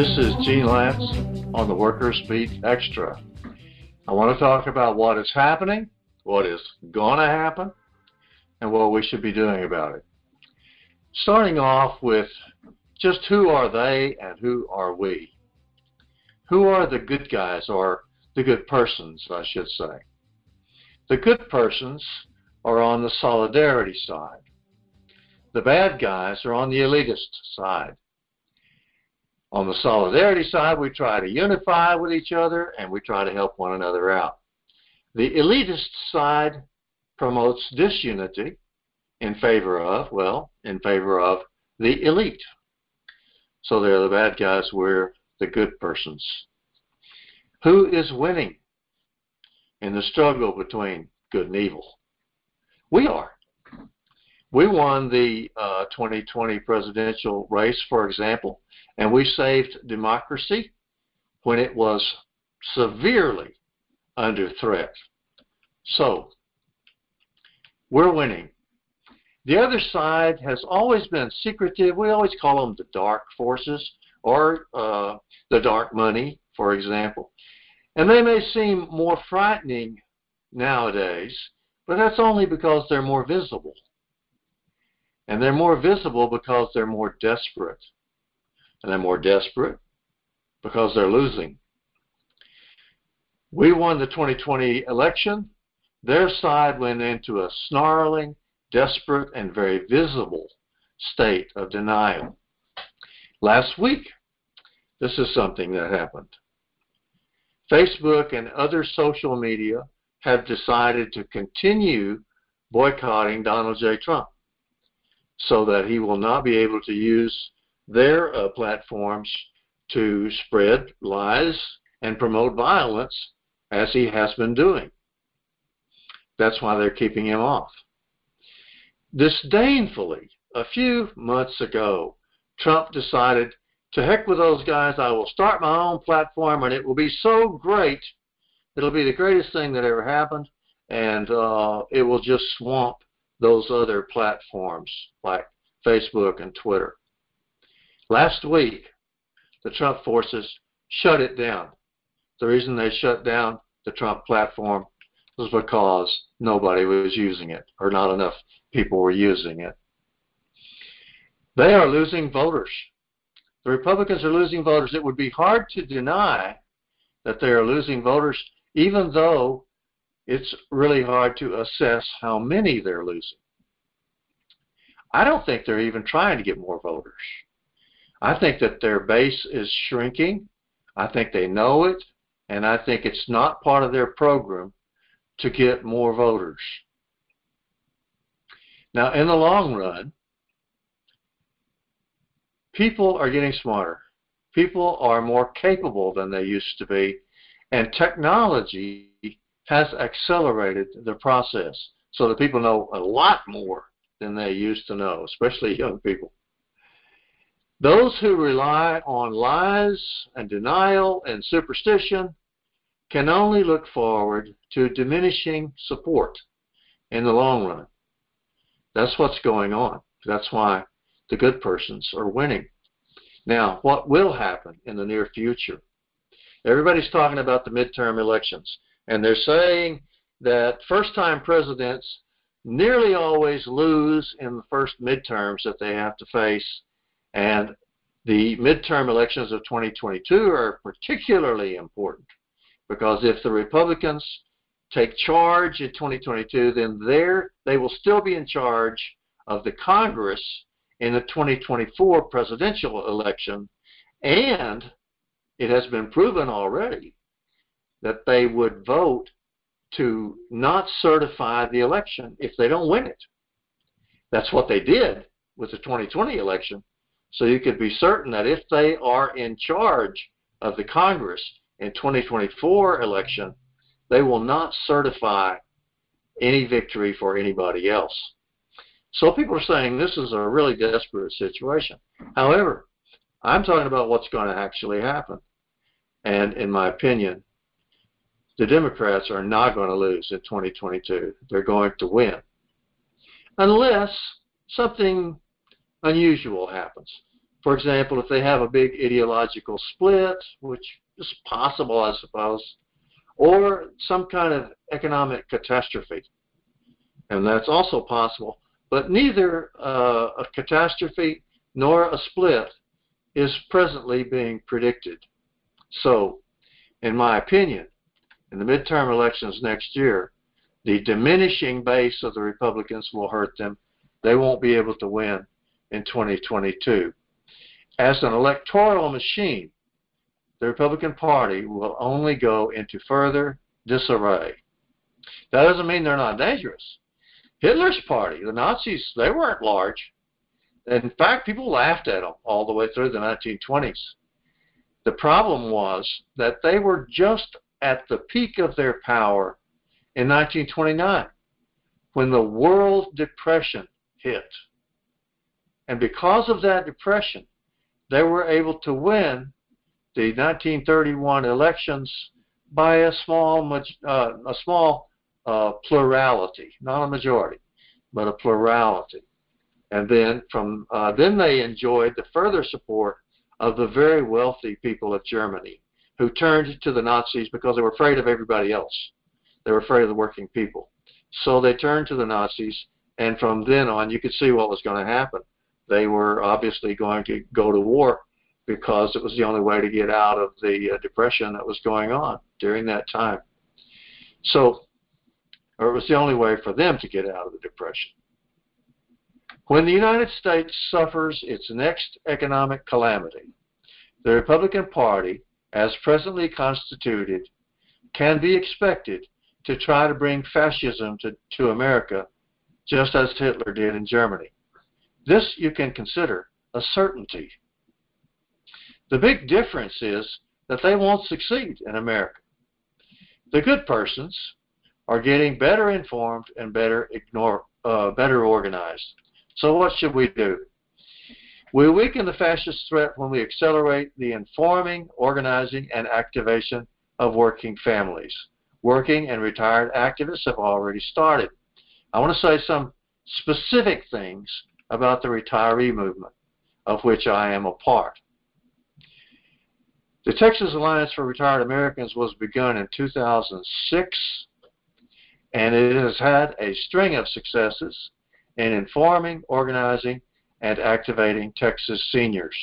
This is Gene Lantz on the Workers Beat Extra. I want to talk about what is happening, what is going to happen, and what we should be doing about it. Starting off with just who are they and who are we? Who are the good guys or the good persons, I should say? The good persons are on the solidarity side. The bad guys are on the elitist side. On the solidarity side, we try to unify with each other and we try to help one another out. The elitist side promotes disunity in favor of, well, in favor of the elite. So they're the bad guys, we're the good persons. Who is winning in the struggle between good and evil? We are. We won the uh, 2020 presidential race, for example, and we saved democracy when it was severely under threat. So, we're winning. The other side has always been secretive. We always call them the dark forces or uh, the dark money, for example. And they may seem more frightening nowadays, but that's only because they're more visible. And they're more visible because they're more desperate and they're more desperate because they're losing. We won the 2020 election. Their side went into a snarling, desperate, and very visible state of denial. Last week, this is something that happened. Facebook and other social media have decided to continue boycotting Donald J. Trump so that he will not be able to use their uh, platforms to spread lies and promote violence as he has been doing. That's why they're keeping him off. Disdainfully, a few months ago, Trump decided, to heck with those guys, I will start my own platform and it will be so great, it'll be the greatest thing that ever happened, and uh, it will just swamp those other platforms like Facebook and Twitter. Last week, the Trump forces shut it down. The reason they shut down the Trump platform was because nobody was using it, or not enough people were using it. They are losing voters. The Republicans are losing voters. It would be hard to deny that they are losing voters, even though it's really hard to assess how many they're losing. I don't think they're even trying to get more voters. I think that their base is shrinking. I think they know it, and I think it's not part of their program to get more voters. Now, in the long run, people are getting smarter. People are more capable than they used to be, and technology has accelerated the process so that people know a lot more than they used to know, especially young people. Those who rely on lies and denial and superstition can only look forward to diminishing support in the long run. That's what's going on. That's why the good persons are winning. Now, what will happen in the near future? Everybody's talking about the midterm elections, and they're saying that first time presidents nearly always lose in the first midterms that they have to face and the midterm elections of 2022 are particularly important because if the Republicans take charge in 2022, then they will still be in charge of the Congress in the 2024 presidential election, and it has been proven already that they would vote to not certify the election if they don't win it. That's what they did with the 2020 election. So you could be certain that if they are in charge of the Congress in 2024 election, they will not certify any victory for anybody else. So people are saying this is a really desperate situation. However, I'm talking about what's going to actually happen. And in my opinion, the Democrats are not going to lose in 2022. They're going to win. Unless something unusual happens. For example, if they have a big ideological split, which is possible, I suppose, or some kind of economic catastrophe. And that's also possible. But neither uh, a catastrophe nor a split is presently being predicted. So, in my opinion, in the midterm elections next year, the diminishing base of the Republicans will hurt them. They won't be able to win in 2022. As an electoral machine, the Republican Party will only go into further disarray. That doesn't mean they're not dangerous. Hitler's party, the Nazis, they weren't large. In fact, people laughed at them all the way through the 1920s. The problem was that they were just at the peak of their power in 1929 when the World Depression hit. And because of that depression, they were able to win the 1931 elections by a small, uh, a small uh, plurality, not a majority, but a plurality. And then from uh, then they enjoyed the further support of the very wealthy people of Germany, who turned to the Nazis because they were afraid of everybody else. They were afraid of the working people. So they turned to the Nazis, and from then on, you could see what was going to happen. They were obviously going to go to war because it was the only way to get out of the uh, depression that was going on during that time. So, or it was the only way for them to get out of the depression. When the United States suffers its next economic calamity, the Republican Party, as presently constituted, can be expected to try to bring fascism to, to America just as Hitler did in Germany. This you can consider a certainty. The big difference is that they won't succeed in America. The good persons are getting better informed and better ignore, uh, better organized. So what should we do? We weaken the fascist threat when we accelerate the informing, organizing, and activation of working families. Working and retired activists have already started. I want to say some specific things about the retiree movement, of which I am a part. The Texas Alliance for Retired Americans was begun in 2006, and it has had a string of successes in informing, organizing, and activating Texas seniors.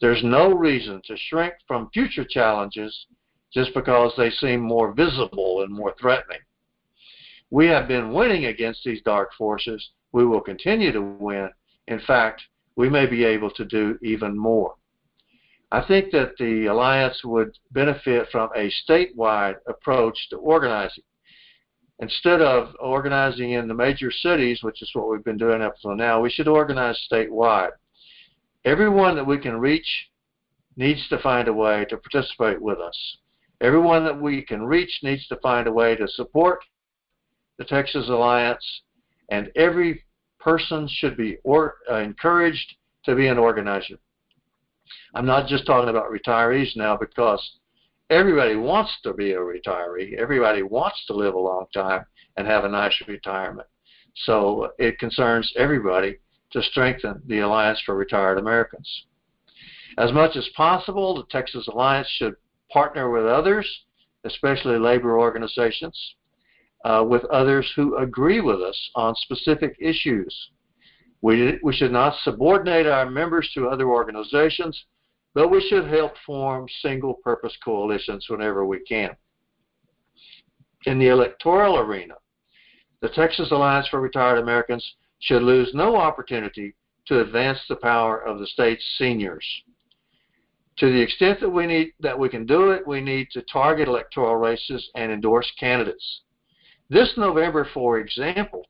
There's no reason to shrink from future challenges just because they seem more visible and more threatening. We have been winning against these dark forces. We will continue to win. In fact, we may be able to do even more. I think that the Alliance would benefit from a statewide approach to organizing. Instead of organizing in the major cities, which is what we've been doing up until now, we should organize statewide. Everyone that we can reach needs to find a way to participate with us. Everyone that we can reach needs to find a way to support the Texas Alliance, and every person should be or, uh, encouraged to be an organizer. I'm not just talking about retirees now because everybody wants to be a retiree. Everybody wants to live a long time and have a nice retirement. So it concerns everybody to strengthen the Alliance for Retired Americans. As much as possible, the Texas Alliance should partner with others, especially labor organizations, uh, with others who agree with us on specific issues. We, we should not subordinate our members to other organizations, but we should help form single purpose coalitions whenever we can. In the electoral arena, the Texas Alliance for Retired Americans should lose no opportunity to advance the power of the state's seniors. To the extent that we need that we can do it, we need to target electoral races and endorse candidates. This November, for example,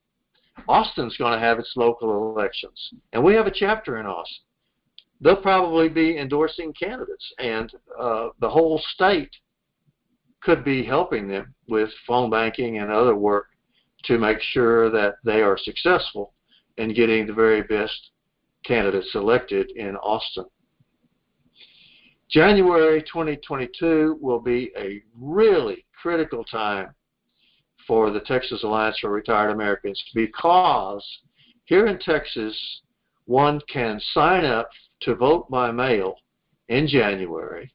Austin's going to have its local elections, and we have a chapter in Austin. They'll probably be endorsing candidates, and uh, the whole state could be helping them with phone banking and other work to make sure that they are successful in getting the very best candidates elected in Austin. January 2022 will be a really critical time for the Texas Alliance for Retired Americans because here in Texas, one can sign up to vote by mail in January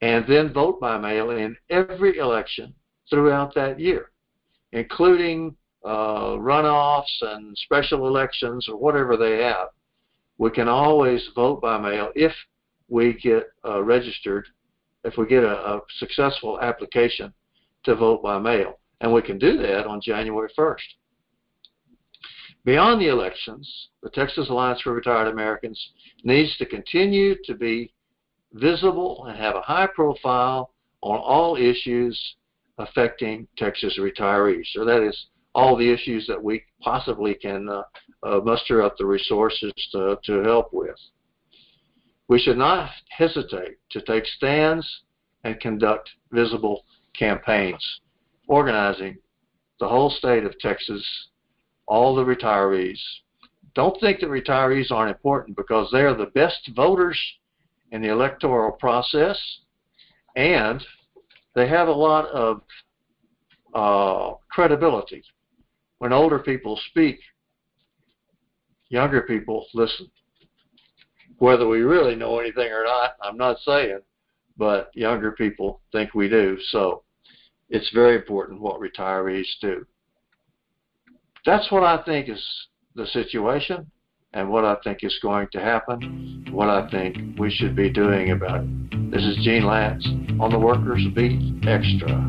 and then vote by mail in every election throughout that year, including uh, runoffs and special elections or whatever they have. We can always vote by mail if we get uh, registered, if we get a, a successful application to vote by mail. And we can do that on January 1st. Beyond the elections, the Texas Alliance for Retired Americans needs to continue to be visible and have a high profile on all issues affecting Texas retirees. So that is all the issues that we possibly can uh, uh, muster up the resources to, to help with. We should not hesitate to take stands and conduct visible campaigns, organizing the whole state of Texas, all the retirees. Don't think that retirees aren't important because they are the best voters in the electoral process and they have a lot of uh, credibility. When older people speak, younger people listen whether we really know anything or not, I'm not saying, but younger people think we do. So it's very important what retirees do. That's what I think is the situation and what I think is going to happen, what I think we should be doing about it. This is Gene Lantz on the Workers Beat Extra.